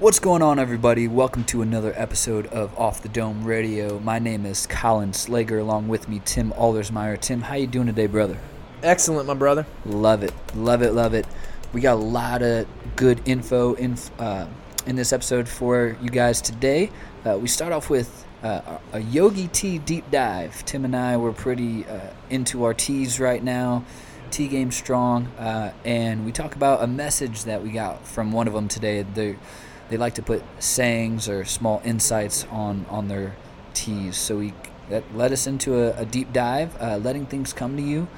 What's going on, everybody? Welcome to another episode of Off the Dome Radio. My name is Colin Slager, along with me, Tim Aldersmeyer. Tim, how you doing today, brother? Excellent, my brother. Love it, love it, love it. We got a lot of good info in uh, in this episode for you guys today. Uh, we start off with uh, a Yogi Tea deep dive. Tim and I were pretty uh, into our teas right now. Tea game strong, uh, and we talk about a message that we got from one of them today. They they like to put sayings or small insights on on their teas. So we that led us into a, a deep dive, uh, letting things come to you,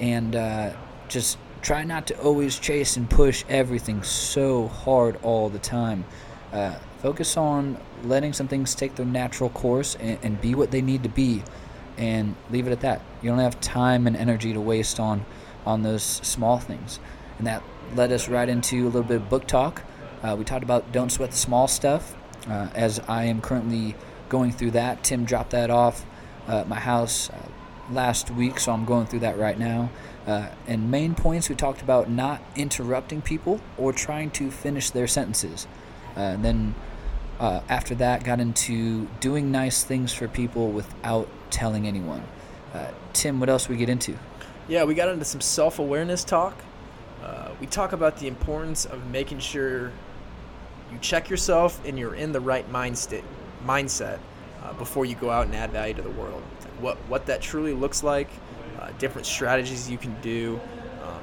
and uh, just try not to always chase and push everything so hard all the time. Uh, focus on letting some things take their natural course and, and be what they need to be, and leave it at that. You don't have time and energy to waste on on those small things, and that led us right into a little bit of book talk. Uh, we talked about don't sweat the small stuff, uh, as I am currently going through that. Tim dropped that off uh, at my house uh, last week, so I'm going through that right now. Uh, and main points we talked about not interrupting people or trying to finish their sentences. And then after that, got into doing nice things for people without telling anyone. Tim, what else we get into? Yeah, we got into some self awareness talk. Uh, we talk about the importance of making sure you check yourself and you're in the right mind state, mindset uh, before you go out and add value to the world. What what that truly looks like, uh, different strategies you can do, um,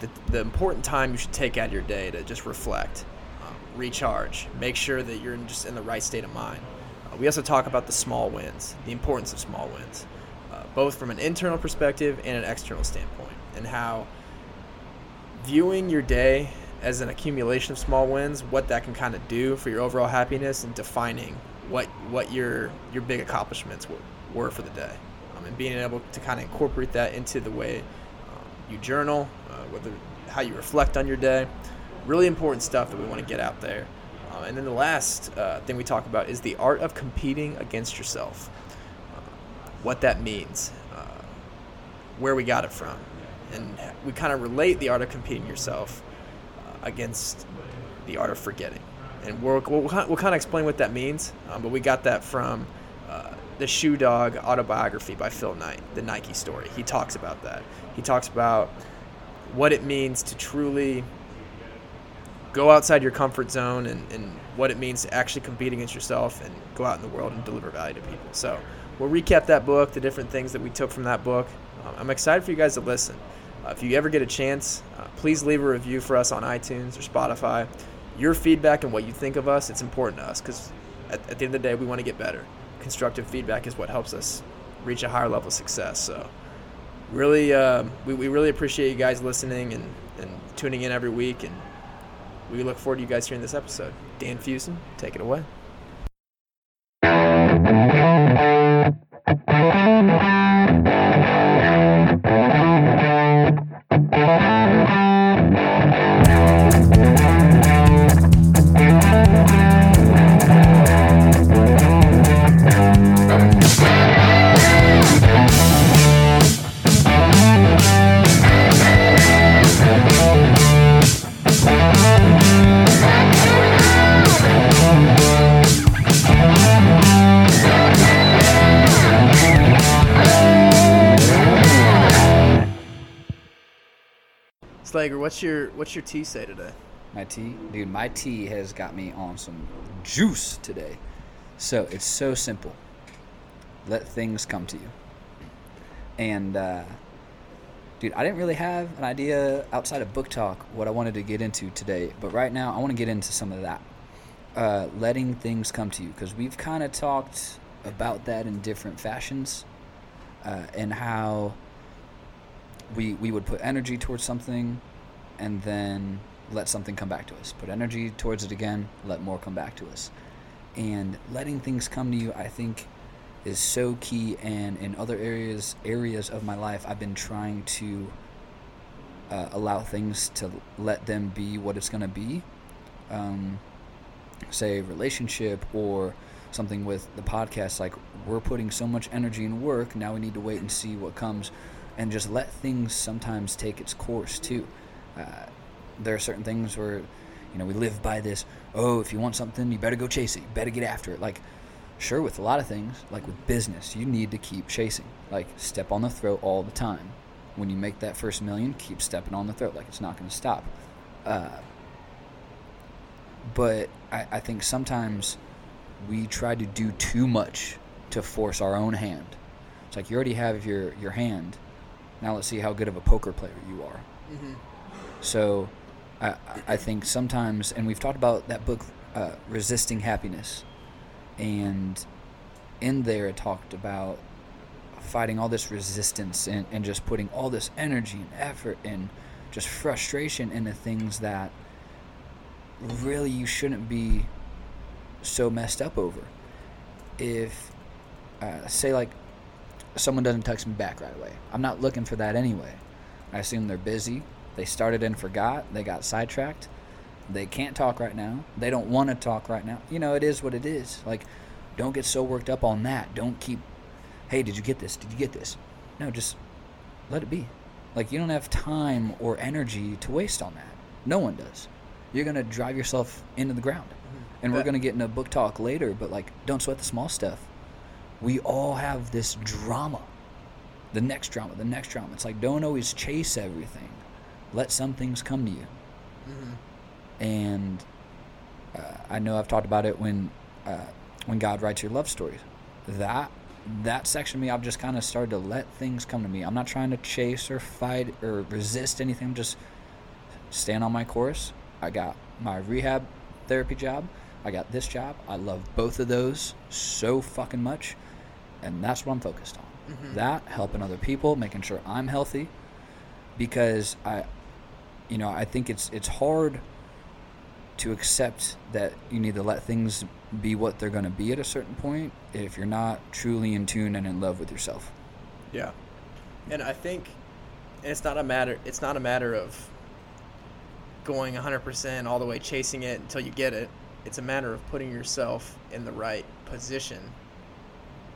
the, the important time you should take out of your day to just reflect, um, recharge, make sure that you're in just in the right state of mind. Uh, we also talk about the small wins, the importance of small wins, uh, both from an internal perspective and an external standpoint, and how viewing your day as an accumulation of small wins, what that can kind of do for your overall happiness, and defining what what your your big accomplishments were, were for the day, um, and being able to kind of incorporate that into the way um, you journal, uh, whether how you reflect on your day. Really important stuff that we want to get out there. Uh, and then the last uh, thing we talk about is the art of competing against yourself. Uh, what that means, uh, where we got it from, and we kind of relate the art of competing yourself against the art of forgetting. And we'll, we'll, we'll kind of explain what that means, um, but we got that from uh, the Shoe Dog autobiography by Phil Knight, the Nike story. He talks about that. He talks about what it means to truly go outside your comfort zone and, and what it means to actually compete against yourself and go out in the world and deliver value to people. So we'll recap that book, the different things that we took from that book. Um, I'm excited for you guys to listen. Uh, if you ever get a chance, uh, please leave a review for us on iTunes or Spotify. Your feedback and what you think of us, it's important to us because at, at the end of the day, we want to get better. Constructive feedback is what helps us reach a higher level of success. So, really, uh, we, we really appreciate you guys listening and, and tuning in every week. And we look forward to you guys hearing this episode. Dan Fusen, take it away. Your what's your tea say today? My tea, dude. My tea has got me on some juice today. So it's so simple. Let things come to you. And uh, dude, I didn't really have an idea outside of book talk what I wanted to get into today, but right now I want to get into some of that. Uh, letting things come to you because we've kind of talked about that in different fashions uh, and how we we would put energy towards something and then let something come back to us. Put energy towards it again let more come back to us. And letting things come to you i think is so key. And in other areas areas of my life i've been trying to uh, allow things to let them be what it's going to be. Um, say relationship or something with the podcast like we're putting so much energy and work now we need to wait and see what comes. And just let things sometimes take its course too uh, there are certain things where You know, we live by this. Oh, if you want something, you better go chase it. You better get after it. Like, sure, with a lot of things, like with business, you need to keep chasing. Like, step on the throat all the time. When you make that first million, keep stepping on the throat. Like, it's not going to stop. Uh, but I, I think sometimes we try to do too much to force our own hand. It's like you already have your, your hand. Now let's see how good of a poker player you are. Mm-hmm. So I, I think sometimes, and we've talked about that book, uh, Resisting Happiness. And in there, it talked about fighting all this resistance and, and just putting all this energy and effort and just frustration into things that really you shouldn't be so messed up over. If, uh, say, like, someone doesn't text me back right away, I'm not looking for that anyway. I assume they're busy. They started and forgot. They got sidetracked. They can't talk right now. They don't want to talk right now. You know, it is what it is. Like, don't get so worked up on that. Don't keep, hey, did you get this? Did you get this? No, just let it be. Like, you don't have time or energy to waste on that. No one does. You're going to drive yourself into the ground. Mm-hmm. And we're going to get into book talk later, but like, don't sweat the small stuff. We all have this drama. The next drama, the next drama. It's like, don't always chase everything. Let some things come to you. Mm-hmm. And uh, I know I've talked about it when uh, when God writes your love stories. That that section of me, I've just kind of started to let things come to me. I'm not trying to chase or fight or resist anything. I'm just staying on my course. I got my rehab therapy job. I got this job. I love both of those so fucking much, and that's what I'm focused on. Mhm. That helping other people, making sure I'm healthy, because I, you know, I think it's it's hard to accept that you need to let things be what they're going to be at a certain point if you're not truly in tune and in love with yourself. Yeah, and I think it's not a matter. It's not a matter of going 100% all the way chasing it until you get it. It's a matter of putting yourself in the right position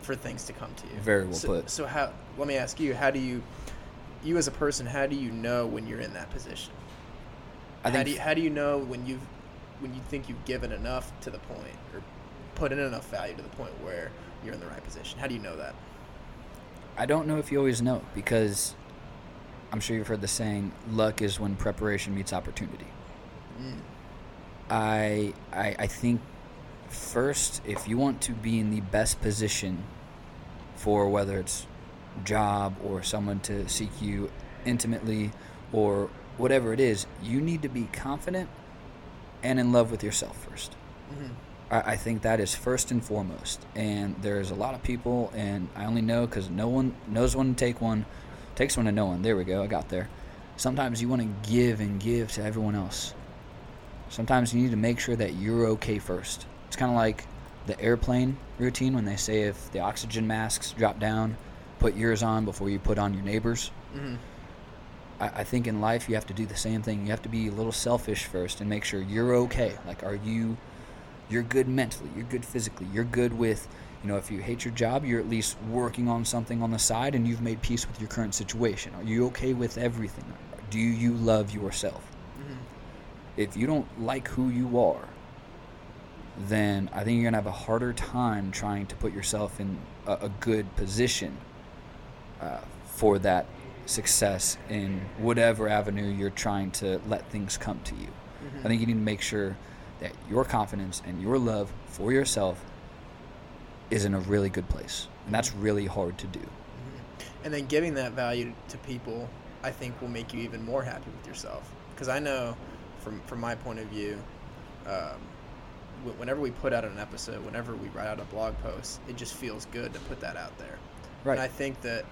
for things to come to you. Very well so, put. So how? Let me ask you: How do you, you as a person, how do you know when you're in that position? I how do you, how do you know when you've when you think you've given enough to the point or put in enough value to the point where you're in the right position? How do you know that? I don't know if you always know because I'm sure you've heard the saying, luck is when preparation meets opportunity. Mm. I, I I think first, if you want to be in the best position for whether it's job or someone to seek you intimately or whatever it is, you need to be confident and in love with yourself first. Mhm. I, I think that is first and foremost. And there's a lot of people, and I only know because no one knows when to take one, takes one to no one. There we go, I got there. Sometimes you want to give and give to everyone else. Sometimes you need to make sure that you're okay first. It's kind of like the airplane routine when they say if the oxygen masks drop down, put yours on before you put on your neighbors. Mhm. I, I think in life you have to do the same thing. You have to be a little selfish first and make sure you're okay. Like, are you, you're good mentally, you're good physically, you're good with, you know, if you hate your job, you're at least working on something on the side and you've made peace with your current situation. Are you okay with everything? Do you love yourself? Mhm. If you don't like who you are, then I think you're gonna have a harder time trying to put yourself in a, a good position uh, for that success in whatever avenue you're trying to let things come to you. Mhm. I think you need to make sure that your confidence and your love for yourself is in a really good place, and that's really hard to do. Mhm. And then giving that value to people, I think, will make you even more happy with yourself. Because I know, from from my point of view, um, whenever we put out an episode, whenever we write out a blog post, it just feels good to put that out there. Right. And I think that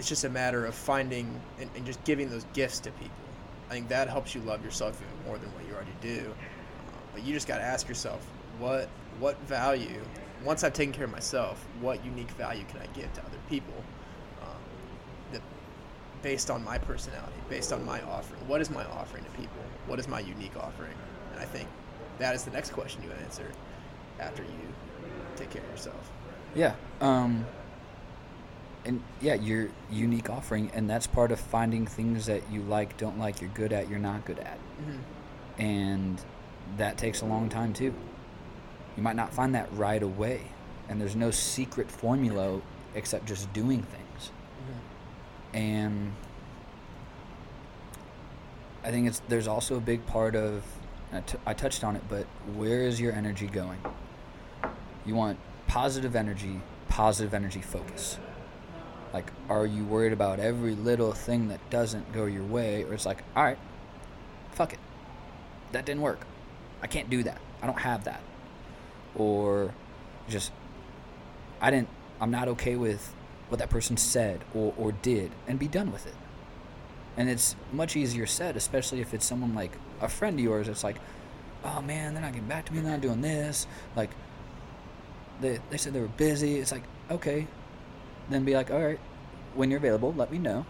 it's just a matter of finding and, and just giving those gifts to people. I think that helps you love yourself even more than what you already do. But you just got to ask yourself, what what value? Once I've taken care of myself, what unique value can I give to other people? Um, that based on my personality, based on my offering. What is my offering to people? What is my unique offering? And I think that is the next question you answer after you take care of yourself. Yeah. Um, and yeah, your unique offering, and that's part of finding things that you like, don't like, you're good at, you're not good at. Mm-hmm. And that takes a long time too. You might not find that right away, and there's no secret formula except just doing things. And I think it's there's also a big part of I, t- I touched on it, but where is your energy going? You want positive energy, positive energy focus. Like, are you worried about every little thing that doesn't go your way, or it's like, all right, fuck it, that didn't work. I can't do that. I don't have that. Or just, I didn't, I'm not okay with what that person said or, or did, and be done with it. And it's much easier said, especially if it's someone like a friend of yours. It's like, oh man, they're not getting back to me. They're not doing this. Like, they, they said they were busy. It's like, okay. Then be like, all right, when you're available, let me know.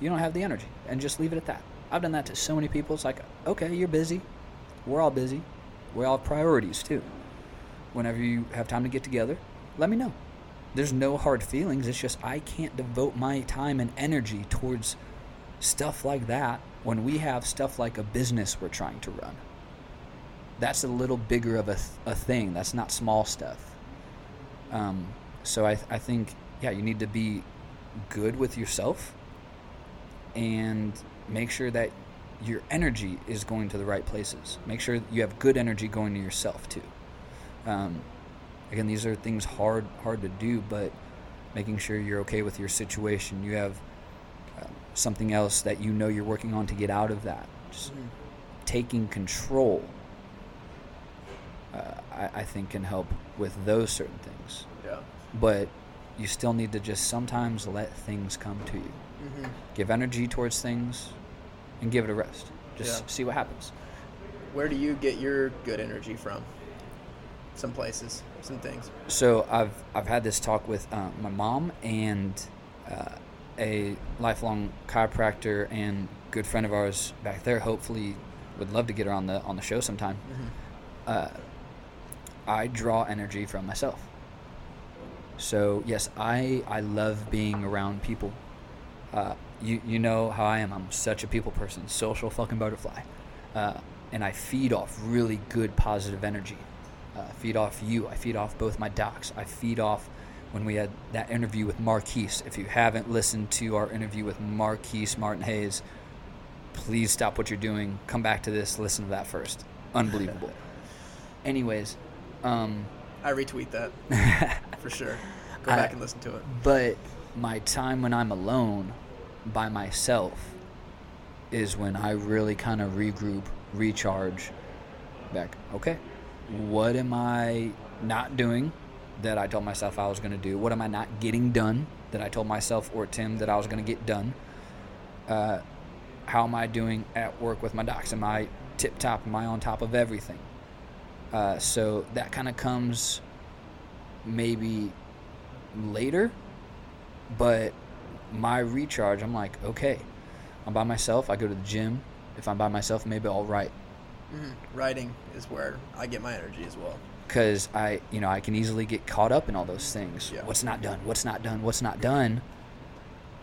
You don't have the energy. And just leave it at that. I've done that to so many people. It's like, okay, you're busy. We're all busy. We all have priorities too. Whenever you have time to get together, let me know. There's no hard feelings. It's just I can't devote my time and energy towards stuff like that when we have stuff like a business we're trying to run. That's a little bigger of a, th- a thing. That's not small stuff. Um, so I, I think, yeah, you need to be good with yourself and make sure that your energy is going to the right places. Make sure you have good energy going to yourself too. Um, again, these are things hard hard to do, but making sure you're okay with your situation. You have uh, something else that you know you're working on to get out of that. Just Mhm. taking control, uh, I, I think, can help with those certain things. Yeah. But you still need to just sometimes let things come to you. hmm Give energy towards things and give it a rest. Just Yeah. see what happens. Where do you get your good energy from? Some places, some things. So I've I've had this talk with uh, my mom and uh, a lifelong chiropractor and good friend of ours back there. Hopefully, would love to get her on the on the show sometime. Mm-hmm. Uh, I draw energy from myself. So yes, I I love being around people. Uh, you you know how I am. I'm such a people person, social fucking butterfly, uh, and I feed off really good positive energy. Uh, feed off you. I feed off both my docs. I feed off when we had that interview with Marquise. If you haven't listened to our interview with Marquise Martin Hayes, please stop what you're doing. Come back to this. Listen to that first. Unbelievable. Anyways, um, I retweet that for sure. Go I- back and listen to it. but my time when I'm alone by myself is when I really kind of regroup, recharge back. Okay, what am I not doing that I told myself I was going to do? What am I not getting done that I told myself or Tim that I was going to get done? Uh, how am I doing at work with my docs? Am I tip top? Am I on top of everything? Uh, so that kind of comes maybe later, but my recharge, I'm like, okay, I'm by myself. I go to the gym. If I'm by myself, maybe I'll write hmm Writing is where I get my energy as well. because I, you know, I can easily get caught up in all those things. Yeah. What's not done? What's not done? What's not done?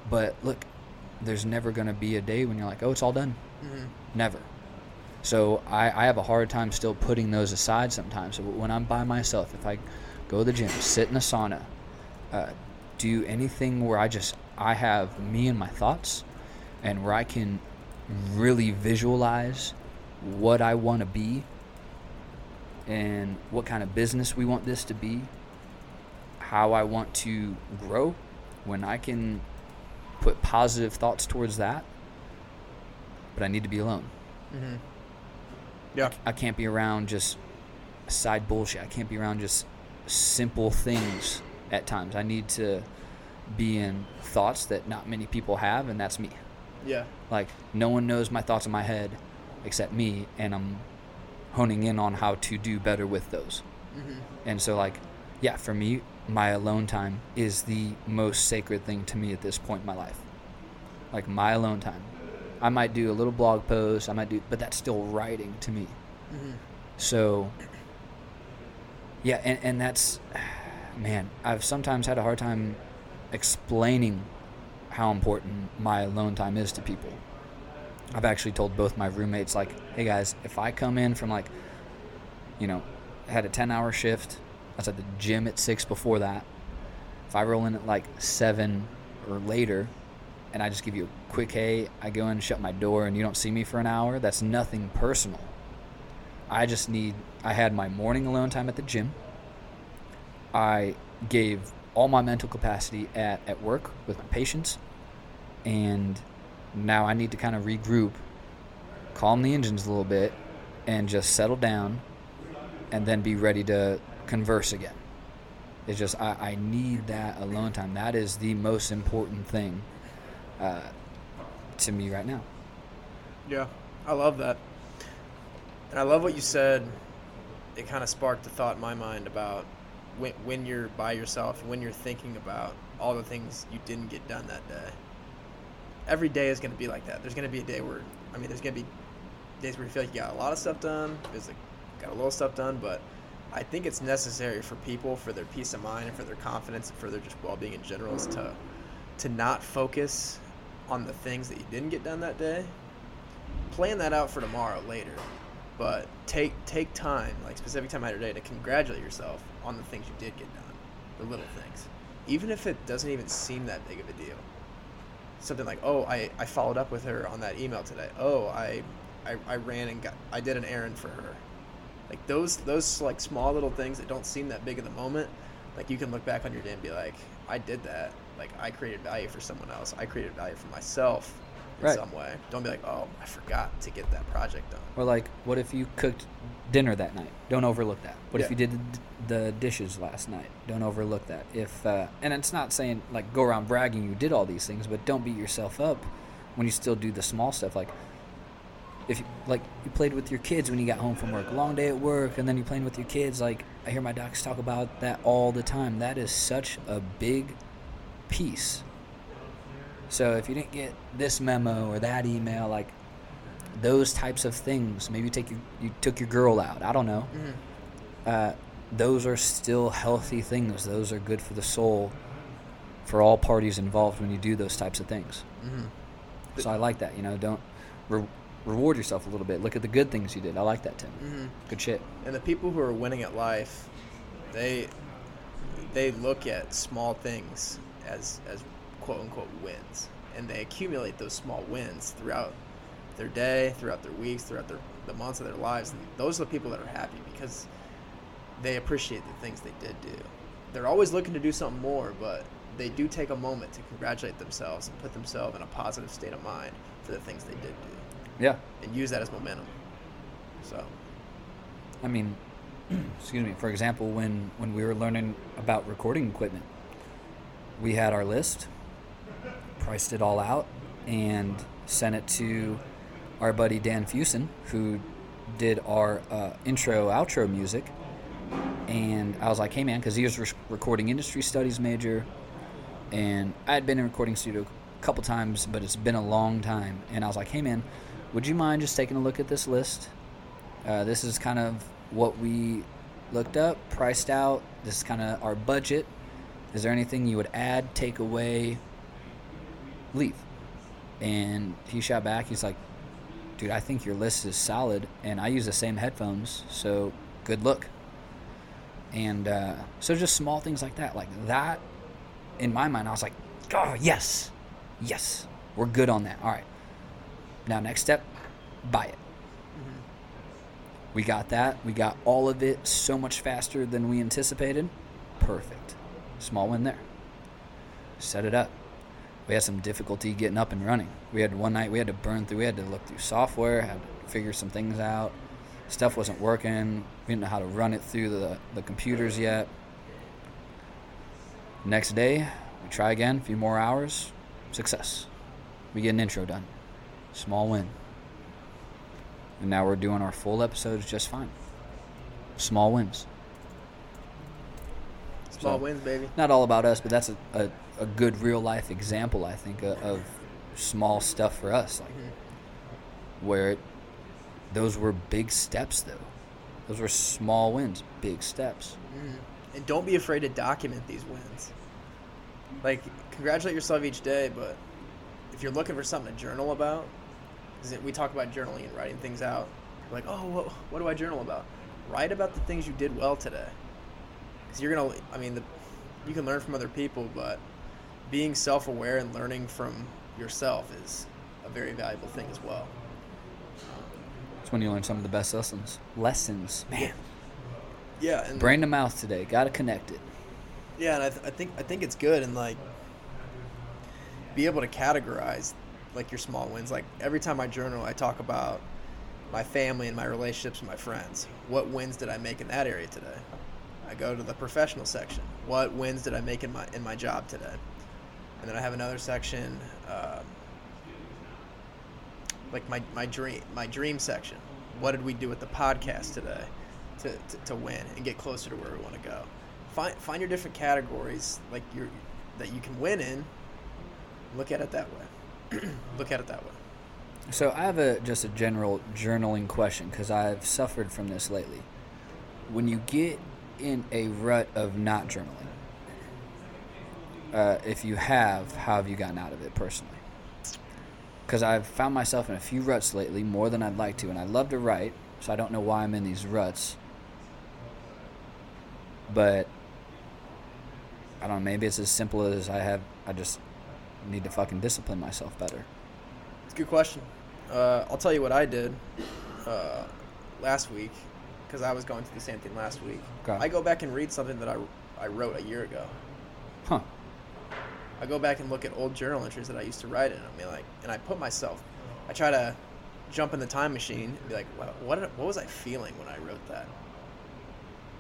But look, there's never gonna be a day when you're like, oh, it's all done. hmm Never. So I, I have a hard time still putting those aside sometimes. So when I'm by myself, if I go to the gym, sit in a sauna, uh, do anything where I just I have me and my thoughts, and where I can really visualize what I want to be and what kind of business we want this to be, how I want to grow, when I can put positive thoughts towards that, but I need to be alone. hmm Yeah. I can't be around just side bullshit. I can't be around just simple things at times. I need to be in thoughts that not many people have, and that's me. Yeah. Like, no one knows my thoughts in my head except me, and I'm honing in on how to do better with those. hmm And so, like, yeah, for me, my alone time is the most sacred thing to me at this point in my life. Like, my alone time. I might do a little blog post, I might do, but that's still writing to me. hmm So, yeah, and, and that's, man, I've sometimes had a hard time explaining how important my alone time is to people. I've actually told both my roommates, like, hey guys, if I come in from like you know, had a 10 hour shift. I was at the gym at 6 before that. If I roll in at like 7 or later and I just give you a quick hey, I go in, shut my door, and you don't see me for an hour, that's nothing personal. I just need, I had my morning alone time at the gym. I gave all my mental capacity at, at work with my patients. And now I need to kind of regroup, calm the engines a little bit, and just settle down and then be ready to converse again. It's just, I, I need that alone time. That is the most important thing uh, to me right now. Yeah, I love that. And I love what you said. It kind of sparked a thought in my mind about when, when you're by yourself, when you're thinking about all the things you didn't get done that day. Every day is going to be like that. There's going to be a day where, I mean, there's going to be days where you feel like you got a lot of stuff done. There's like, got a little stuff done, but I think it's necessary for people, for their peace of mind, and for their confidence, and for their just well-being in general, is to to not focus on the things that you didn't get done that day. Plan that out for tomorrow later, but take take time, like specific time out of your day, to congratulate yourself on the things you did get done, the little things, even if it doesn't even seem that big of a deal. Something like, oh, I, I followed up with her on that email today. Oh, I, I, I ran and got I did an errand for her. Like those those like small little things that don't seem that big in the moment, like you can look back on your day and be like, I did that. Like I created value for someone else. I created value for myself in Right. some way. Don't be like, oh, I forgot to get that project done. Or like, what if you cooked dinner that night? Don't overlook that. What if you did the, the dishes last night? Don't overlook that. If uh, and it's not saying like go around bragging you did all these things, but don't beat yourself up when you still do the small stuff. Like if you like you played with your kids when you got home from work, long day at work, and then you playing with your kids. Like I hear my docs talk about that all the time. That is such a big piece. So if you didn't get this memo or that email, like those types of things, maybe you take your, you took your girl out. I don't know. Uh, those are still healthy things. Those are good for the soul, for all parties involved when you do those types of things. Mm-hmm. So I like that. You know, don't re- reward yourself a little bit. Look at the good things you did. I like that, Tim. Mm-hmm. Good shit. And the people who are winning at life, they they look at small things as as quote unquote wins, and they accumulate those small wins throughout their day, throughout their weeks, throughout their the months of their lives. And those are the people that are happy because they appreciate the things they did do. They're always looking to do something more, but they do take a moment to congratulate themselves and put themselves in a positive state of mind for the things they did do, Yeah. and use that as momentum. So. I mean, excuse me. For example, when when we were learning about recording equipment, we had our list, priced it all out, and sent it to our buddy Dan Fusen, who did our uh, intro outro music. And I was like, "Hey man," because he was re- recording industry studies major, and I had been in recording studio a couple times, but it's been a long time. And I was like, "Hey man, would you mind just taking a look at this list?" Uh, this is kind of what we looked up, priced out. This is kind of our budget. Is there anything you would add, take away, leave? And he shot back. He's like, dude, I think your list is solid, and I use the same headphones, so good look. And uh, so just small things like that, like that. In my mind, I was like, oh yes, yes, we're good on that. All right. Now next step, buy it. We got that. We got all of it so much faster than we anticipated. Perfect. Small win there. Set it up. We had some difficulty getting up and running. We had one night we had to burn through. We had to look through software, had to figure some things out. Stuff wasn't working. We didn't know how to run it through the, the computers yet. Next day, we try again. A few more hours. Success. We get an intro done. Small win. And now we're doing our full episodes just fine. Small wins. Small So- wins, baby. Not all about us, but that's a, a, a good real life example, I think, uh, of small stuff for us. Like, where it, those were big steps, though. Those were small wins, big steps. And don't be afraid to document these wins. Like, congratulate yourself each day, but if you're looking for something to journal about, it- we talk about journaling and writing things out. Like, oh, what, what do I journal about? write about the things you did well today. Because you're gonna, I mean, the, you can learn from other people, but being self-aware and learning from yourself is a very valuable thing as well. It's when you learn some of the best lessons. Lessons, man. Yeah, Brain to mouth today. Got to connect it. Yeah, and I, th- I think I think it's good and like be able to categorize like your small wins. Like every time I journal, I talk about my family and my relationships with my friends. What wins did I make in that area today? I go to the professional section. What wins did I make in my in my job today? And then I have another section, um, like my, my dream my dream section. What did we do with the podcast today to, to, to win and get closer to where we want to go? Find find your different categories like your that you can win in. Look at it that way. Look at it that way. So I have a just a general journaling question because I've suffered from this lately. When you get in a rut of not journaling, uh, if you have, how have you gotten out of it personally? Because I've found myself in a few ruts lately, more than I'd like to, and I love to write, so I don't know why I'm in these ruts. But I don't know, maybe it's as simple as I have, I just need to fucking discipline myself better. It's a good question. Uh, I'll tell you what I did uh, last week because I was going through the same thing last week. Okay. I go back and read something that I, I wrote a year ago. Huh. I go back and look at old journal entries that I used to write in. I mean, like, and I put myself. I try to jump in the time machine and be like, what what, what was I feeling when I wrote that?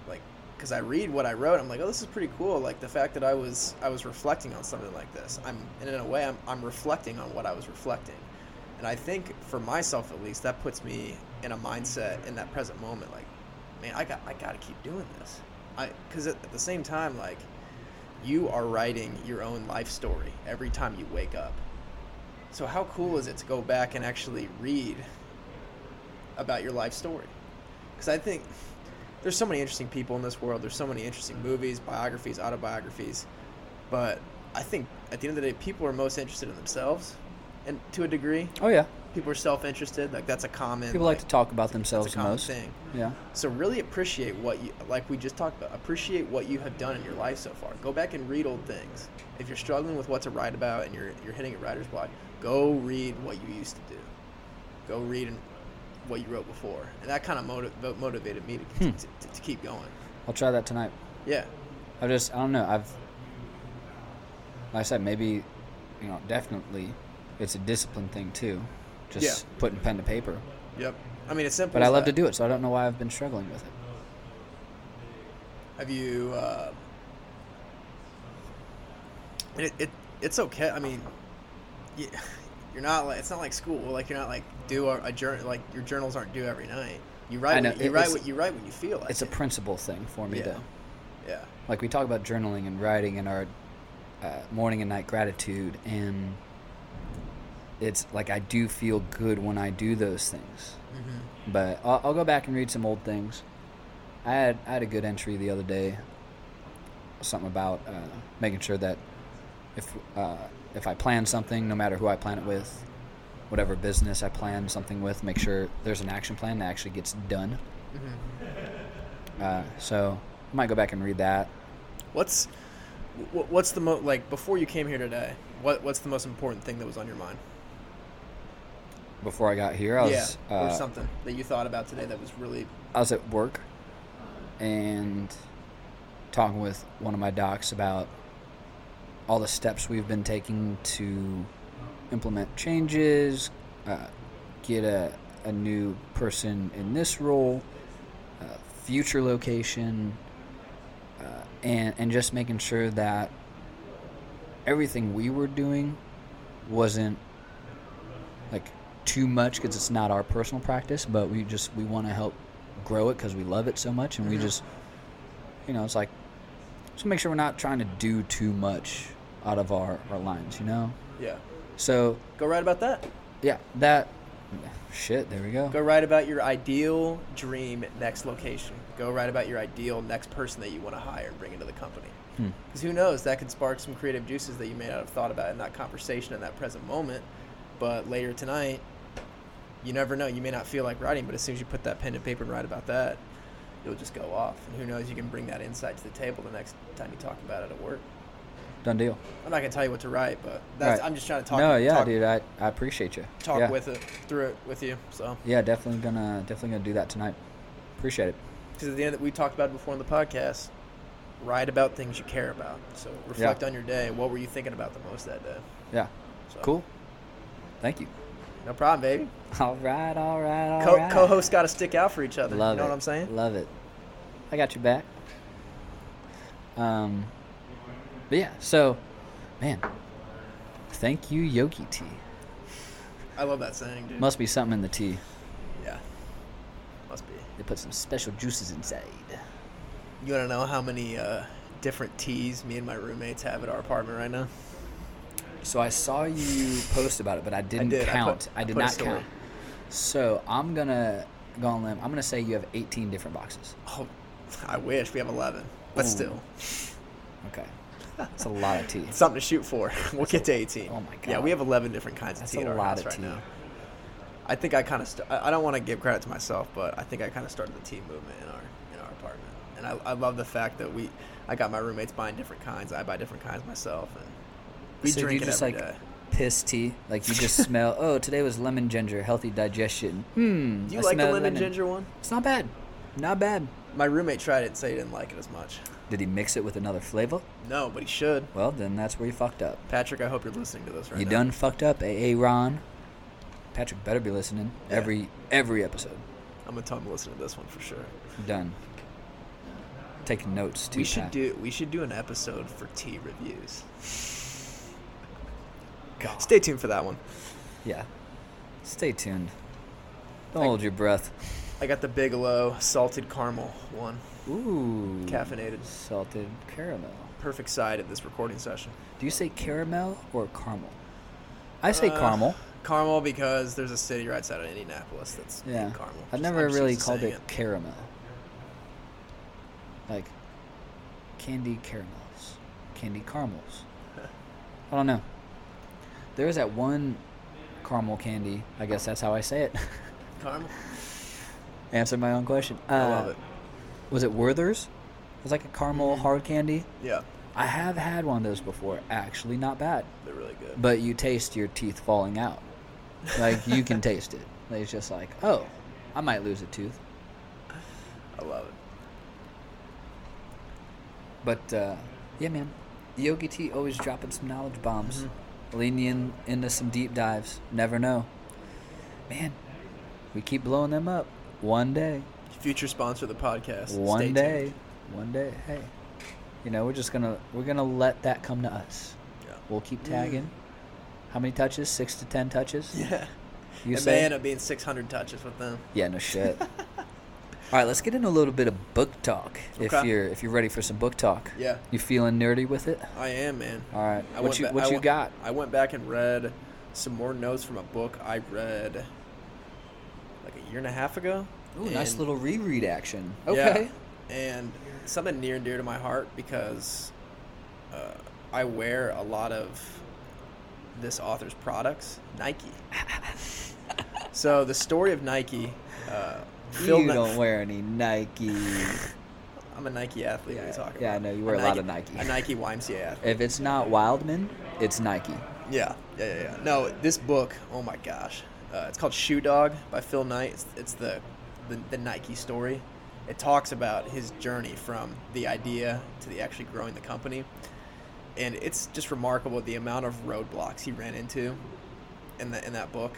Like, because I read what I wrote, I'm like, oh, this is pretty cool. Like the fact that I was I was reflecting on something like this. I'm and in a way, I'm I'm reflecting on what I was reflecting. And I think for myself at least, that puts me in a mindset in that present moment. Like, man, I got I got to keep doing this. I because at, at the same time, like, you are writing your own life story every time you wake up. So how cool is it to go back and actually read about your life story? Because I think there's so many interesting people in this world. There's so many interesting movies, biographies, autobiographies, but I think at the end of the day, people are most interested in themselves, and to a degree, Oh yeah. People are self-interested. Like that's a common. People like to talk about that's themselves a the common most. thing. Yeah. So really appreciate what you like we just talked about. Appreciate what you have done in your life so far. Go back and read old things. If you're struggling with what to write about and you're you're hitting a writer's block, go read what you used to do. Go read and what you wrote before, and that kind of motiv- motivated me to, Hmm. to, to, to keep going. I'll try that tonight. Yeah, I've just I don't know. I've like I said, maybe you know, definitely it's a discipline thing too. Just Yeah. putting pen to paper. yep. I mean, it's simple. But I love that. to do it, so I don't know why I've been struggling with it. Have you? Uh, it, it it's okay. I mean, you, you're not like it's not like school. Like you're not like do a, a journal. Like your journals aren't due every night. You write. I know, you write what you write when you feel like It's a it. principle thing for me Yeah. to yeah. like we talk about journaling and writing and our uh, morning and night gratitude and it's like I do feel good when I do those things. Mm-hmm. But I'll, I'll go back and read some old things. I had I had a good entry the other day. Something about uh, making sure that if uh, if I plan something, no matter who I plan it with, whatever business I plan something with, make sure there's an action plan that actually gets done. Mm-hmm. Uh, so I might go back and read that. What's what's the mo like before you came here today? What what's the most important thing that was on your mind? Before I got here, I was yeah, or uh, something that you thought about today that was really I was at work and talking with one of my docs about all the steps we've been taking to implement changes, uh, get a, a new person in this role, uh, future location, uh, and, and just making sure that everything we were doing wasn't too much because it's not our personal practice, but we just we want to help grow it because we love it so much, and we Mhm. just you know it's like just make sure we're not trying to do too much out of our our lines, you know. yeah. So Go write about that. yeah, that shit. There we go. Go write about your ideal dream next location. Go write about your ideal next person that you want to hire and bring into the company. Hmm. Because who knows, that could spark some creative juices that you may not have thought about in that conversation in that present moment. But later tonight, you never know. You may not feel like writing, but as soon as you put that pen to paper and write about that, it'll just go off. And who knows, you can bring that insight to the table the next time you talk about it at work. Done deal. I'm not gonna tell you what to write, but that's, Right. I'm just trying to talk. no, yeah, talk, dude, I, I appreciate you. Talk yeah. with it through it with you. So Yeah, definitely gonna definitely gonna do that tonight. Appreciate it. because at the end, that we talked about before in the podcast. Write about things you care about. So reflect on your day. What were you thinking about the most that day? Yeah. So, Cool. Thank you. No problem, baby. All right, all right, all Co- right. Co-hosts got to stick out for each other. Love you know it. what I'm saying? Love it. I got your back. Um, but yeah, so, man, thank you, Yogi Tea. I love that saying, dude. Must be something in the tea. yeah. Must be. They put some special juices inside. You want to know how many uh, different teas me and my roommates have at our apartment right now? So I saw you post about it, but I didn't did. I put- count. I, did not count. So I'm gonna go on limb. I'm gonna say you have 18 different boxes. Oh, I wish we have 11, but Ooh. still, Okay, that's a lot of tea. something to shoot for. we'll get to 18. Oh my god. Yeah, we have 11 different kinds That's of tea a in our lot house of right tea. now. I think I kind of. St- I I don't want to give credit to myself, but I think I kind of started the tea movement in our in our apartment, and I, I love the fact that we. I got my roommates buying different kinds. I buy different kinds myself, and we so drink you just like day. piss tea? Like you just smell? Oh, today was lemon ginger, healthy digestion. Hmm. Do you I like the smell lemon ginger one? It's not bad. Not bad. My roommate tried it and said he didn't like it as much. Did he mix it with another flavor? No, but he should. Well, then that's where you fucked up. Patrick, I hope you're listening to this right you now. done fucked up, AA Ron. Patrick better be listening Yeah. every every episode. I'm gonna tell him to listen to this one for sure. Done. Taking notes too. we should Pat. do we should do an episode for tea reviews. God. Stay tuned for that one. Yeah. Stay tuned. Don't Like- hold your breath. I got the Bigelow salted caramel one, Ooh. caffeinated, Salted caramel. perfect side at this recording session. Do you say caramel or caramel? I say Uh, caramel. Caramel because there's a city right outside of Indianapolis that's Yeah. caramel. I've never I'm really called saying it, caramel. Like candy caramels, candy caramels. I don't know. There is that one caramel candy. I guess that's how I say it. Caramel. Answer my own question. Uh, I love it. Was it Werther's? It was like a caramel Mhm. hard candy. Yeah, I have had one of those before. Actually, not bad. they're really good. But you taste your teeth falling out. Like you can taste it. Like, it's just like, oh, I might lose a tooth. I love it. But uh, yeah, man, Yogi Tea always dropping some knowledge bombs, Mhm. Leading you in, into some deep dives. Never know, man. We keep blowing them up. One day, Future sponsor of the podcast. Stay one tuned. day, one day. Hey, you know we're just gonna we're gonna let that come to us. Yeah. We'll keep tagging. How many touches? Six to ten touches. Yeah. You it say? may end up being 600 touches with them. Yeah, no shit. All right, let's get into a little bit of book talk. If you're if you're ready for some book talk. Yeah. You feeling nerdy with it? I am, man. All right. I what you ba- what I you went- got? I went back and read some more notes from a book I read like a year and a half ago. Ooh, nice little reread action. Yeah, Okay. and something near and dear to my heart because uh, I wear a lot of this author's products, Nike. so the story of Nike. Uh, Phil you don't wear any Nike. I'm a Nike athlete. what Yeah, I about? know, you wear a lot of Nike. A Nike YMCA athlete. If it's not Wildman, it's Nike. Yeah, yeah, yeah, yeah. No, this book. Oh my gosh, uh, it's called Shoe Dog by Phil Knight. It's, it's the, the the Nike story. It talks about his journey from the idea to the actually growing the company, and it's just remarkable the amount of roadblocks he ran into in that in that book.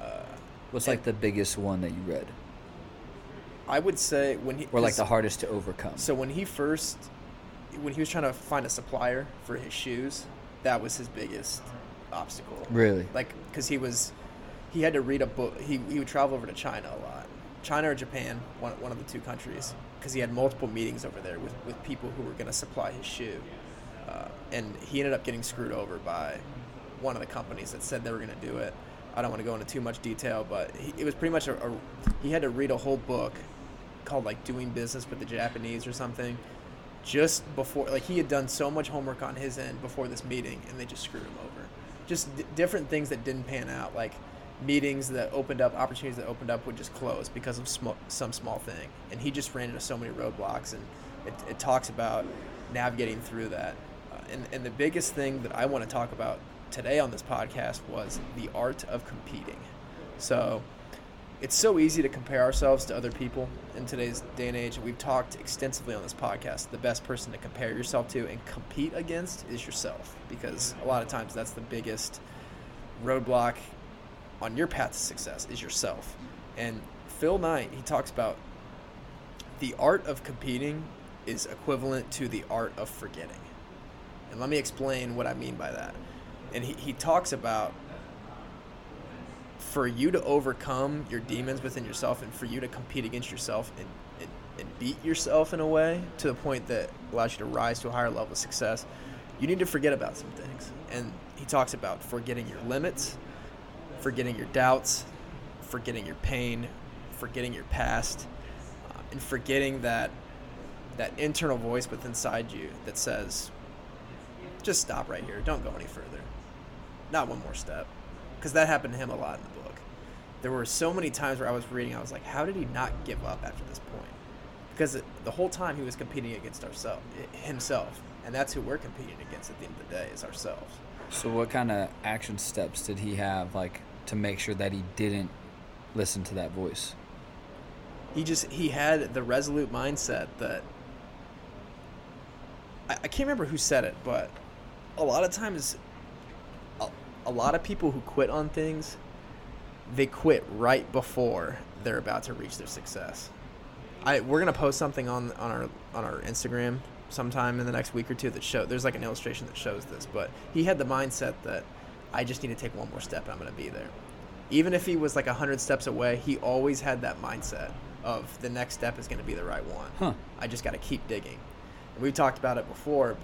Uh, What's like the biggest one that you read, I would say when he or like the hardest to overcome? So when he first, when he was trying to find a supplier for his shoes, that was his biggest obstacle. Really? Like, because he was, he had to read a book. He, he would travel over to China a lot, China or Japan, one, one of the two countries, because he had multiple meetings over there with, with people who were going to supply his shoe. Uh, and he ended up getting screwed over by one of the companies that said they were going to do it. I don't want to go into too much detail, but he, it was pretty much a, a. He had to read a whole book called like Doing Business with the Japanese or something, just before. Like he had done so much homework on his end before this meeting, and they just screwed him over. Just d- different things that didn't pan out. Like meetings that opened up, opportunities that opened up would just close because of sm- some small thing. And he just ran into so many roadblocks, and it, it talks about navigating through that. Uh, and, and the biggest thing that I want to talk about today on this podcast was the art of competing. So it's so easy to compare ourselves to other people in today's day and age. We've talked extensively on this podcast. The best person to compare yourself to and compete against is yourself because a lot of times that's the biggest roadblock on your path to success is yourself. And Phil Knight, he talks about the art of competing is equivalent to the art of forgetting. And let me explain what I mean by that. And he, he talks about for you to overcome your demons within yourself and for you to compete against yourself and, and, and beat yourself in a way to the point that allows you to rise to a higher level of success, you need to forget about some things. And he talks about forgetting your limits, forgetting your doubts, forgetting your pain, forgetting your past, uh, and forgetting that that internal voice within inside you that says, "Just stop right here. Don't go any further. Not one more step." Because that happened to him a lot in the book. There were so many times where I was reading, I was like, "How did he not give up after this point?" Because the whole time he was competing against ourselves, himself, and that's who we're competing against at the end of the day is ourselves. So, what kind of action steps did he have, like, to make sure that he didn't listen to that voice? He just he had the resolute mindset that I, I can't remember who said it, but a lot of times, a, lot of people who quit on things, they quit right before they're about to reach their success. I we're gonna post something on on our on our Instagram sometime in the next week or two that show there's like an illustration that shows this but he had the mindset that i just need to take one more step and i'm going to be there even if he was like 100 steps away he always had that mindset of the next step is going to be the right one Huh. i just got to keep digging and we've talked about it before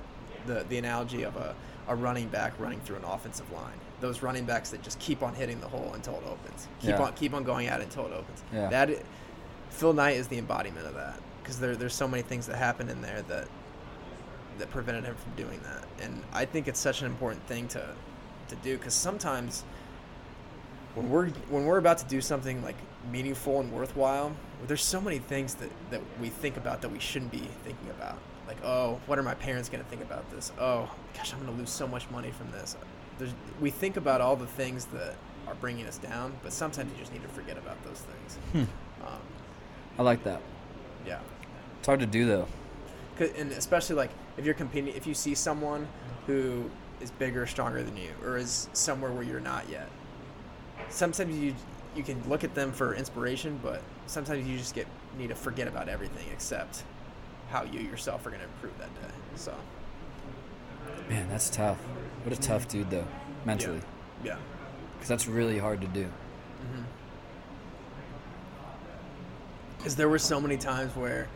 the the analogy of a, a running back running through an offensive line those running backs that just keep on hitting the hole until it opens keep Yeah. on keep on going at it until it opens Yeah. that phil knight is the embodiment of that because there, there's so many things that happen in there that that prevented him from doing that. And I think it's such an important thing to to do because sometimes when we're when we're about to do something like meaningful and worthwhile, there's so many things that that we think about that we shouldn't be thinking about. Like, oh, what are my parents going to think about this? Oh, gosh, I'm going to lose so much money from this. There's, we think about all the things that are bringing us down, but sometimes you just need to forget about those things. Um, I like that. yeah. It's hard to do, though. 'Cause- and especially like if you're competing if you see someone who is bigger stronger than you or is somewhere where you're not yet sometimes you you can look at them for inspiration but sometimes you just get need to forget about everything except how you yourself are going to improve that day so Man, that's tough. What a tough dude, though, mentally. yeah Because that's really hard to do. because there were so many times where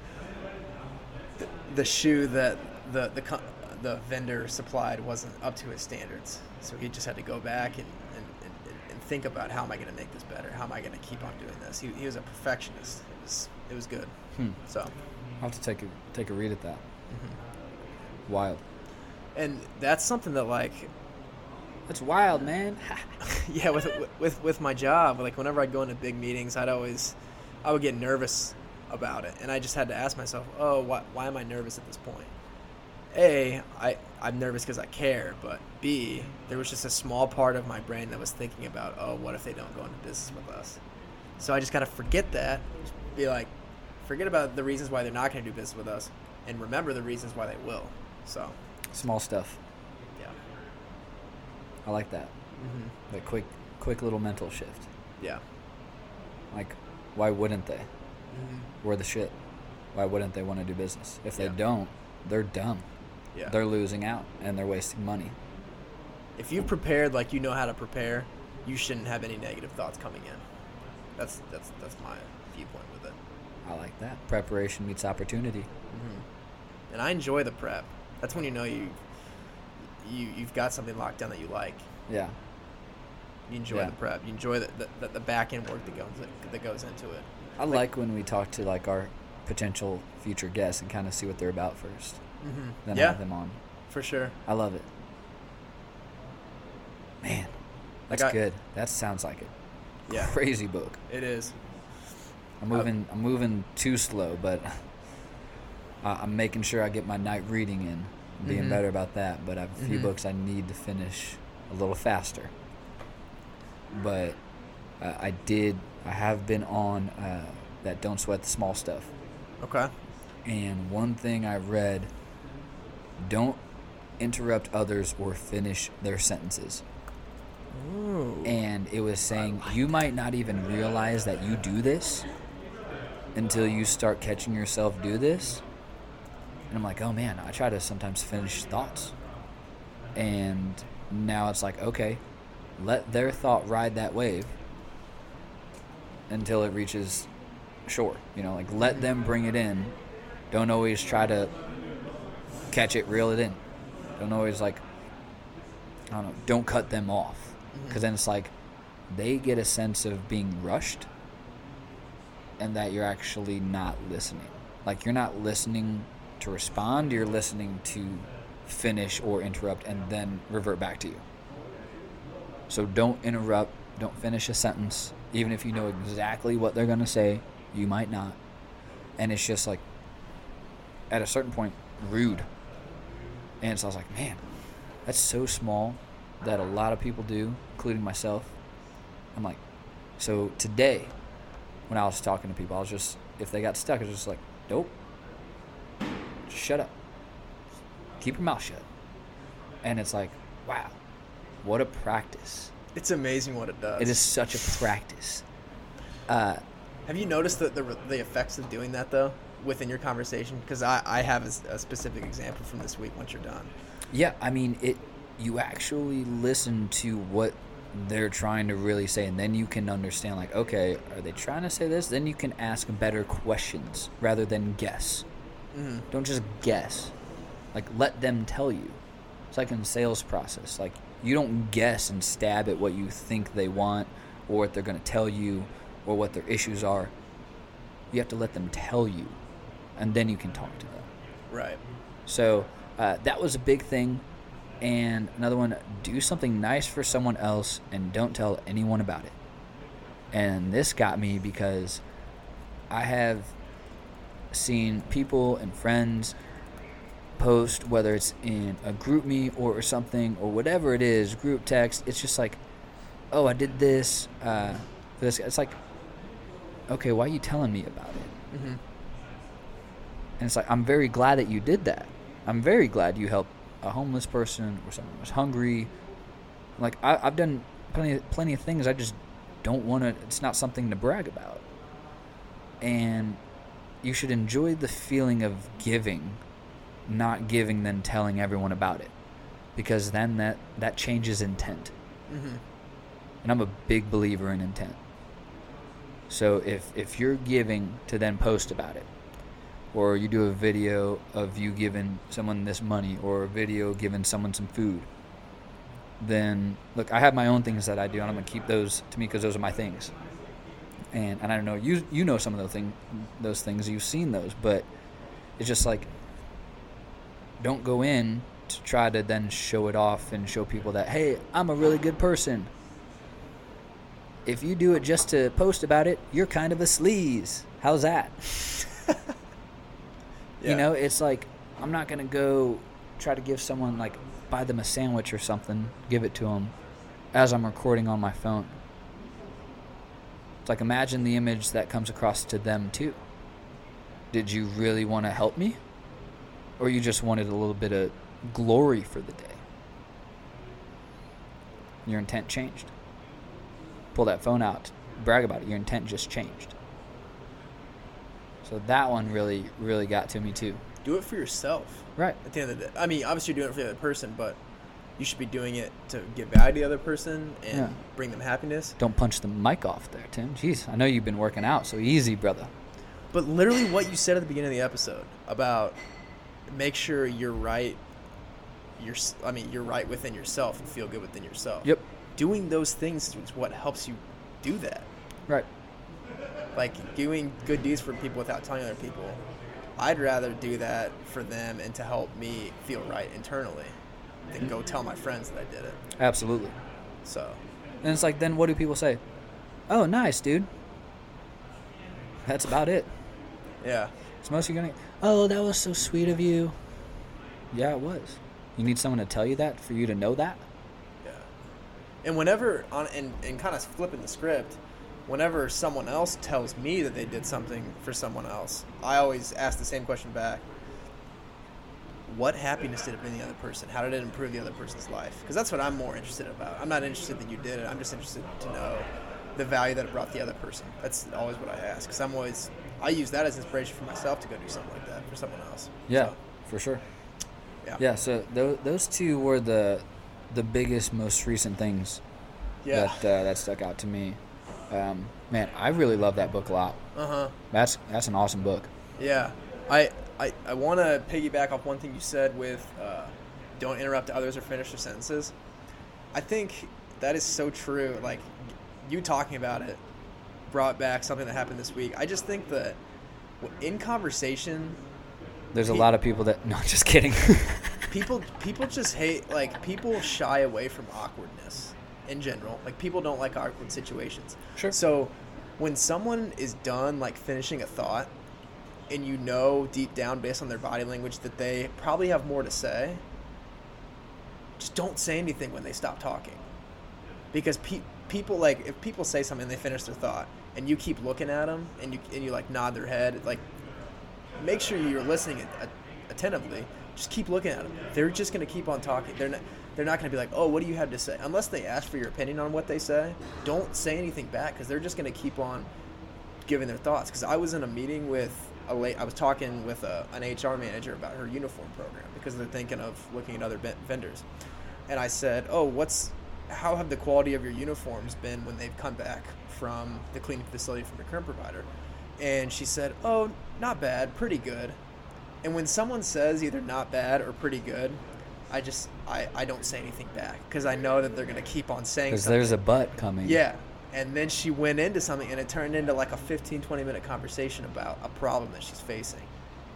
the, the shoe that the the co- the vendor supplied wasn't up to his standards, so he just had to go back and and, and, and think about how am I going to make this better? How am I going to keep on doing this? He, he was a perfectionist. It was it was good. Hmm. So, I'll have to take a, take a read at that. Mm-hmm. Wild. And that's something that like That's wild, man. yeah with with with my job like whenever i'd go into big meetings i'd always i would get nervous about it. And i just had to ask myself oh why, why am i nervous at this point? A i i'm nervous because i care but b there was just a small part of my brain that was thinking about oh what if they don't go into business with us? So i just got to forget that. Be like forget about the reasons why they're not going to do business with us and remember the reasons why they will so Small stuff. yeah I like that. hmm That quick, quick little mental shift. yeah Like, why wouldn't they? hmm We're the shit. Why wouldn't they want to do business? If they Yeah. don't, they're dumb. yeah They're losing out and they're wasting money. if you've prepared like you know how to prepare, you shouldn't have any negative thoughts coming in. That's that's that's my viewpoint with it. I like that. Preparation meets opportunity. hmm And I enjoy the prep. That's when you know you you you've got something locked down that you like. Yeah. You enjoy Yeah. the prep. You enjoy the, the, the, back end work that goes that goes into it. I like when we talk to like our potential future guests and kind of see what they're about first. hmm Then Yeah, have them on. for sure. I love it. Man, that's Like I- good. That sounds like it. Yeah. crazy book. It is. I'm moving. I'm moving too slow, but I- I'm making sure I get my night reading in. Being Mhm. better about that. But I have a few Mhm. books I need to finish a little faster. But uh, I did. I have been on uh, that "Don't Sweat the Small Stuff," Okay. and one thing I read: don't interrupt others or finish their sentences. Ooh. and it was saying you might not even realize that you do this until you start catching yourself do this and i'm like oh man i try to sometimes finish thoughts. And now it's like okay let their thought ride that wave until it reaches shore you know like let them bring it in. Don't always try to catch it reel it in. Don't always like i don't know don't cut them off. Mm-hmm. Because then it's like they get a sense of being rushed and that you're actually not listening. Like you're not listening to respond you're listening to finish or interrupt and then revert back to you. So don't interrupt don't finish a sentence. Even if you know exactly what they're going to say you might not. And it's just like at a certain point rude. And so i was like man that's so small that a lot of people do, including myself. I'm like, so today, when I was talking to people, I was just, if they got stuck, I was just like, nope, just shut up, keep your mouth shut. And it's like, wow, what a practice. It's amazing what it does. It is such a practice. Uh, Have you noticed the, the, the effects of doing that though within your conversation? Because I, I have a specific example from this week. Once you're done, Yeah, I mean it. You actually listen to what they're trying to really say, and then you can understand. Like, okay, are they trying to say this? Then you can ask better questions rather than guess. Mm-hmm. Don't just guess. Like, let them tell you. It's like in sales process. Like, you don't guess and stab at what you think they want, or what they're going to tell you, or what their issues are. You have to let them tell you, and then you can talk to them. right? So uh, that was a big thing. And another one, do something nice for someone else and don't tell anyone about it. And this got me because I have seen people and friends post, whether it's in a GroupMe or something or whatever it is, group text. It's just like, oh, I did this. Uh, for this. It's like, okay, why are you telling me about it? Mm-hmm. And it's like, I'm very glad that you did that. I'm very glad you helped a homeless person or someone who was hungry. Like, I, I've done plenty, of, plenty of things. I just don't want to, it's not something to brag about. And you should enjoy the feeling of giving, not giving, then telling everyone about it. Because then that, that changes intent. Mm-hmm. And I'm a big believer in intent. So if, if you're giving to then post about it, or you do a video of you giving someone this money or a video giving someone some food then look i have my own things that i do and i'm going to keep those to me because those are my things and and i don't know you you know some of those thing those things you've seen those but it's just like don't go in to try to then show it off and show people that hey i'm a really good person if you do it just to post about it you're kind of a sleaze how's that Yeah. you know, it's like I'm not gonna go try to give someone like buy them a sandwich or something, give it to them as I'm recording on my phone. Like imagine the image that comes across to them too. Did you really want to help me, or you just wanted a little bit of glory for the day? Your intent changed. Pull that phone out, brag about it. Your intent just changed. So that one really, really got to me too. Do it for yourself. Right. At the end of the day, I mean, obviously you're doing it for the other person, but you should be doing it to give value to the other person and Yeah. bring them happiness. Don't punch the mic off there, Tim. Jeez, I know you've been working out, so easy, brother. But literally, what you said at the beginning of the episode about make sure you're right. You're, I mean, you're right within yourself and feel good within yourself. Yep. Doing those things is what helps you do that. Right. Like doing good deeds for people without telling other people. I'd rather do that for them and to help me feel right internally than go tell my friends that I did it. Absolutely. So, And it's like, then what do people say? "Oh, nice, dude." That's about it. Yeah. So most you're gonna, "Oh, that was so sweet of you." Yeah, it was. You need someone to tell you that for you to know that. Yeah. And whenever on and, and kind of flipping the script, whenever someone else tells me that they did something for someone else, I always ask the same question back. What happiness did it bring the other person? How did it improve the other person's life? Because that's what I'm more interested about. I'm not interested that you did it. I'm just interested to know the value that it brought the other person. That's always what I ask. Because I'm always, I use that as inspiration for myself to go do something like that for someone else. Yeah, So, for sure. yeah. Yeah. So those those two were the the biggest, most recent things Yeah. that uh, that stuck out to me. Um, man, I really love that book a lot. Uh huh. That's that's an awesome book. Yeah, I I, I want to piggyback off one thing you said with uh, don't interrupt others or finish their sentences. I think that is so true. Like you talking about it brought back something that happened this week. I just think that in conversation, There's a lot of people that no, just kidding. people people just hate like people shy away from awkwardness in general. Like people don't like awkward situations. Sure. So when someone is done like finishing a thought and you know deep down based on their body language that they probably have more to say, just don't say anything when they stop talking. Because pe- people like if people say something and they finish their thought and you keep looking at them and you and you like nod their head like make sure you're listening at- attentively. Just keep looking at them. They're just going to keep on talking. They're not. They're not going to be like, "Oh, what do you have to say?" Unless they ask for your opinion on what they say. Don't say anything back because they're just going to keep on giving their thoughts. Because I was in a meeting with a late. I was talking with a, an HR manager about her uniform program because they're thinking of looking at other ven- vendors. And I said, "Oh, what's how have the quality of your uniforms been when they've come back from the cleaning facility from your current provider?" And she said, "Oh, not bad, pretty good." And when someone says either not bad or pretty good, I just I, I don't say anything back because I know that they're gonna keep on saying Because there's a butt coming. Yeah. And then she went into something and it turned into like a 15, 20 minute conversation about a problem that she's facing.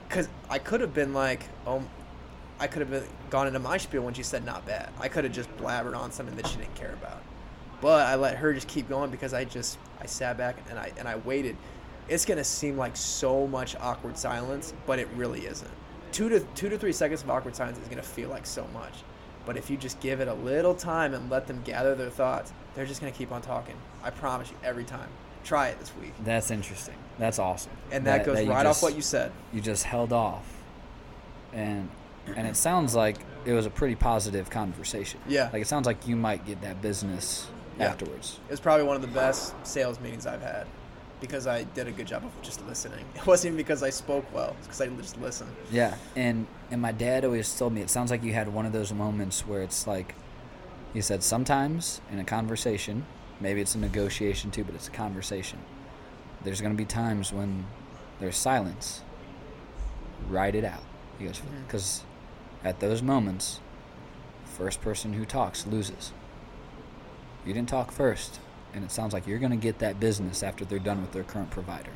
Because I could have been like, oh, I could have been gone into my spiel when she said not bad. I could have just blabbered on something that she didn't care about. But I let her just keep going because I just, I sat back and I, and I waited. It's to seem like so much awkward silence, but it really isn't. Two to, two to three seconds of awkward silence is to feel like so much. But if you just give it a little time and let them gather their thoughts, they're just to keep on talking. I promise you, every time. Try it this week. That's interesting. That's awesome. And that, goes you right just- off what you said. You just held off, and and it sounds like it was a pretty positive conversation. Yeah. Like it sounds like you might get that business Yeah. afterwards. It was probably one of the best sales meetings I've had because I did a good job of just listening. It wasn't even because I spoke well, it's because I just listened. Yeah, and and my dad always told me it sounds like you had one of those moments where it's like he said sometimes in a conversation, maybe it's a negotiation too, but it's a conversation. There's going to be times when there's silence. Write it out. He goes because at those moments, first person who talks loses. You didn't talk first, and it sounds like you're going to get that business after they're done with their current provider.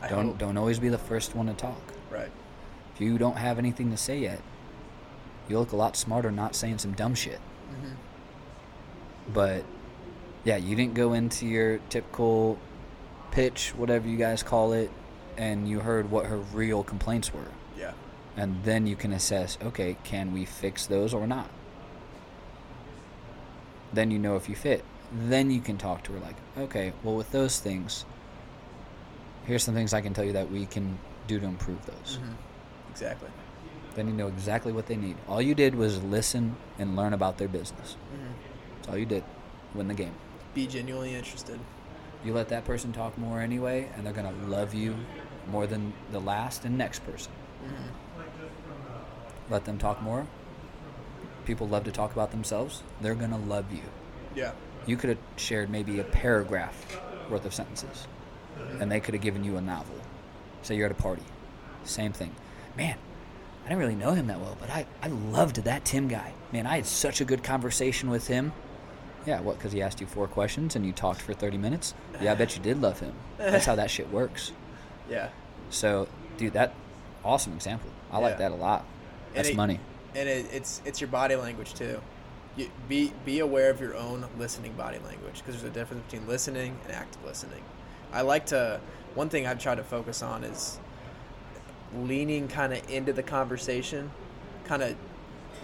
I Don't hope. don't always be the first one to talk. Right. If you don't have anything to say yet, you look a lot smarter not saying some dumb shit. hmm But yeah, you didn't go into your typical pitch, whatever you guys call it, and you heard what her real complaints were. Yeah. And then you can assess, okay, can we fix those or not? Then you know if you fit. Then you can talk to her like, okay, well, with those things, here's some things I can tell you that we can do to improve those. hmm Exactly. Then you know exactly what they need. All you did was listen and learn about their business. hmm That's all you did. Win the game. Be genuinely interested. You let that person talk more anyway, and they're gonna love you more than the last and next person. hmm Let them talk more. People love to talk about themselves. They're gonna love you. Yeah. You could have shared maybe a paragraph worth of sentences, and they could have given you a novel. Say you're at a party. Same thing. Man, I didn't really know him that well, but I, I loved that Tim guy. Man, I had such a good conversation with him. Yeah, what? Because he asked you four questions and you talked for 30 minutes? Yeah, I bet you did love him. That's how that shit works. Yeah. So, dude, that awesome example. I like that a lot. And That's it- money. And it, it's it's your body language too. You, be be aware of your own listening body language because there's a difference between listening and active listening. I like to one thing I've tried to focus on is leaning kind of into the conversation, kind of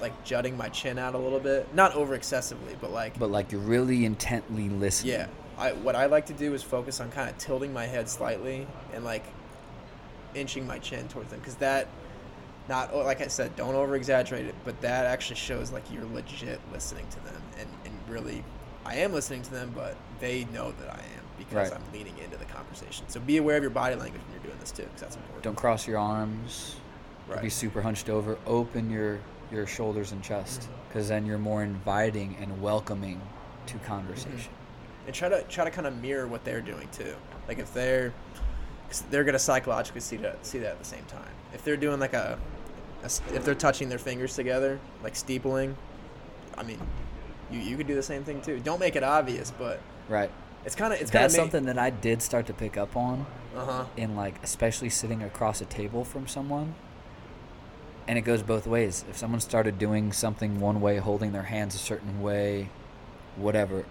like jutting my chin out a little bit, not over excessively, but like But like you're really intently listening. yeah. I what I like to do is focus on kind of tilting my head slightly and like inching my chin towards them because that not like I said, don't over exaggerate it, but that actually shows like you're legit listening to them and and really I am listening to them, but they know that I am because Right. I'm leaning into the conversation. So be aware of your body language when you're doing this too, because that's important. Don't cross your arms. or Be super hunched over. Open your your shoulders and chest, because then you're more inviting and welcoming to conversation. and try to try to kind of mirror what they're doing too. Like if they're they're gonna psychologically see that see that at the same time. If they're doing like a if they're touching their fingers together, like steepling, I mean, you you could do the same thing too. Don't make it obvious, but Right. it's kind of it's kind That's of something that I did start to pick up on Uh huh. in like especially sitting across a table from someone. And it goes both ways. If someone started doing something one way, holding their hands a certain way, whatever,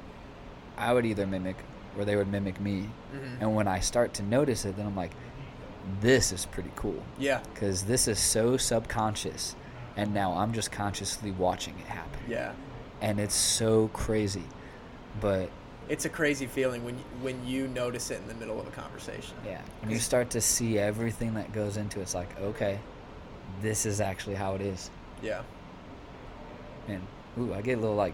I would either mimic or they would mimic me. Mhm. And when I start to notice it, then I'm like, this is pretty cool. Yeah. Because this is so subconscious. And now I'm just consciously watching it happen. Yeah. And it's so crazy. But It's a crazy feeling when you, when you notice it in the middle of a conversation. yeah, when you start to see everything that goes into it, it's like, okay, this is actually how it is. Yeah. And ooh, I get a little like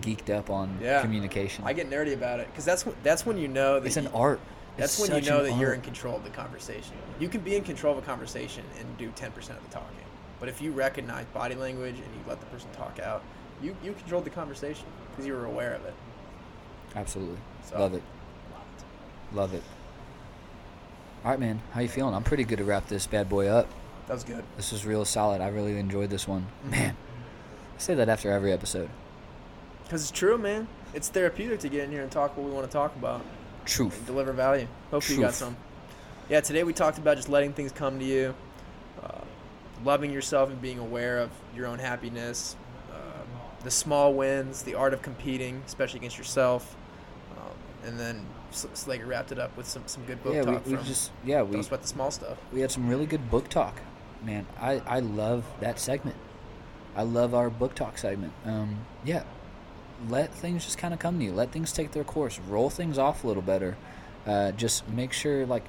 geeked up on Yeah. communication. I get nerdy about it because that's when, that's when you know that it's an you- art. That's It's when you know that you're in control of the conversation. You can be in control of a conversation and do 10% of the talking. But if you recognize body language and you let the person talk out, you, you controlled the conversation because you were aware of it. Absolutely. So- Love it. Love it. All right, man. How you feeling? I'm pretty good to wrap this bad boy up. That was good. This was real solid. I really enjoyed this one. Mhm. Man, I say that after every episode. Because it's true, man. It's therapeutic to get in here and talk what we want to talk about and Truth. deliver value. Hopefully, you got Truth. some. Yeah, today we talked about just letting things come to you, uh, loving yourself and being aware of your own happiness, uh, the small wins, the art of competing, especially against yourself. Um, and then S- Slager wrapped it up with some, some good book Yeah, we, talk we from just yeah we Don't Sweat the Small Stuff. we had some really good book talk. Man, I I love that segment. I love our book talk segment. Um, yeah, let things just kind of come to you. Let things take their course. Roll things off a little better. Uh, just make sure like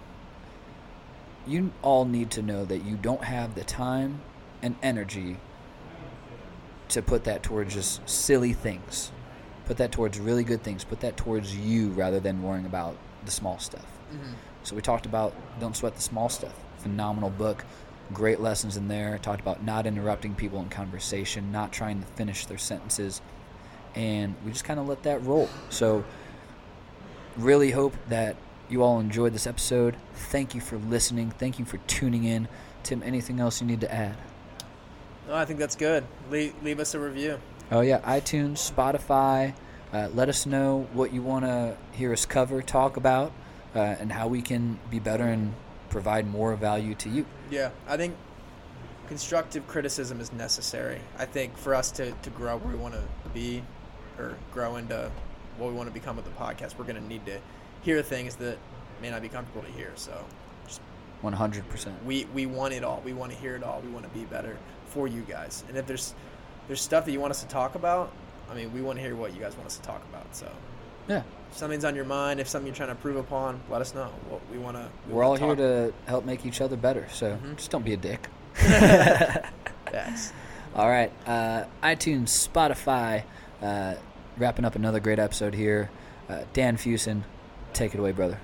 you all need to know that you don't have the time and energy to put that towards just silly things. Put that towards really good things. Put that towards you rather than worrying about the small stuff. Mm-hmm. So we talked about Don't Sweat the Small Stuff. Phenomenal book. Great lessons in there. Talked about not interrupting people in conversation, not trying to finish their sentences. And we just kind of let that roll. So really hope that you all enjoyed this episode. Thank you for listening. Thank you for tuning in. Tim, anything else you need to add? No, I think that's good. Leave, leave us a review. Oh yeah, iTunes, Spotify. Uh, let us know what you want to hear us cover, talk about, uh, and how we can be better and provide more value to you. Yeah, I think constructive criticism is necessary. I think for us to, to grow where we want to be or grow into what we want to become with the podcast, we're going to need to hear things that may not be comfortable to hear. So just, 100%. we, we want it all. We want to hear it all. We want to be better for you guys. And if there's there's stuff that you want us to talk about, I mean, we want to hear what you guys want us to talk about. So Yeah. Something's on your mind, if something you're trying to improve upon, let us know. What we want to. We're all here to help make each other better, so Mhm. just don't be a dick. Thanks. All right, uh, iTunes, Spotify, uh, wrapping up another great episode here. Uh, Dan Fusen, take it away, brother.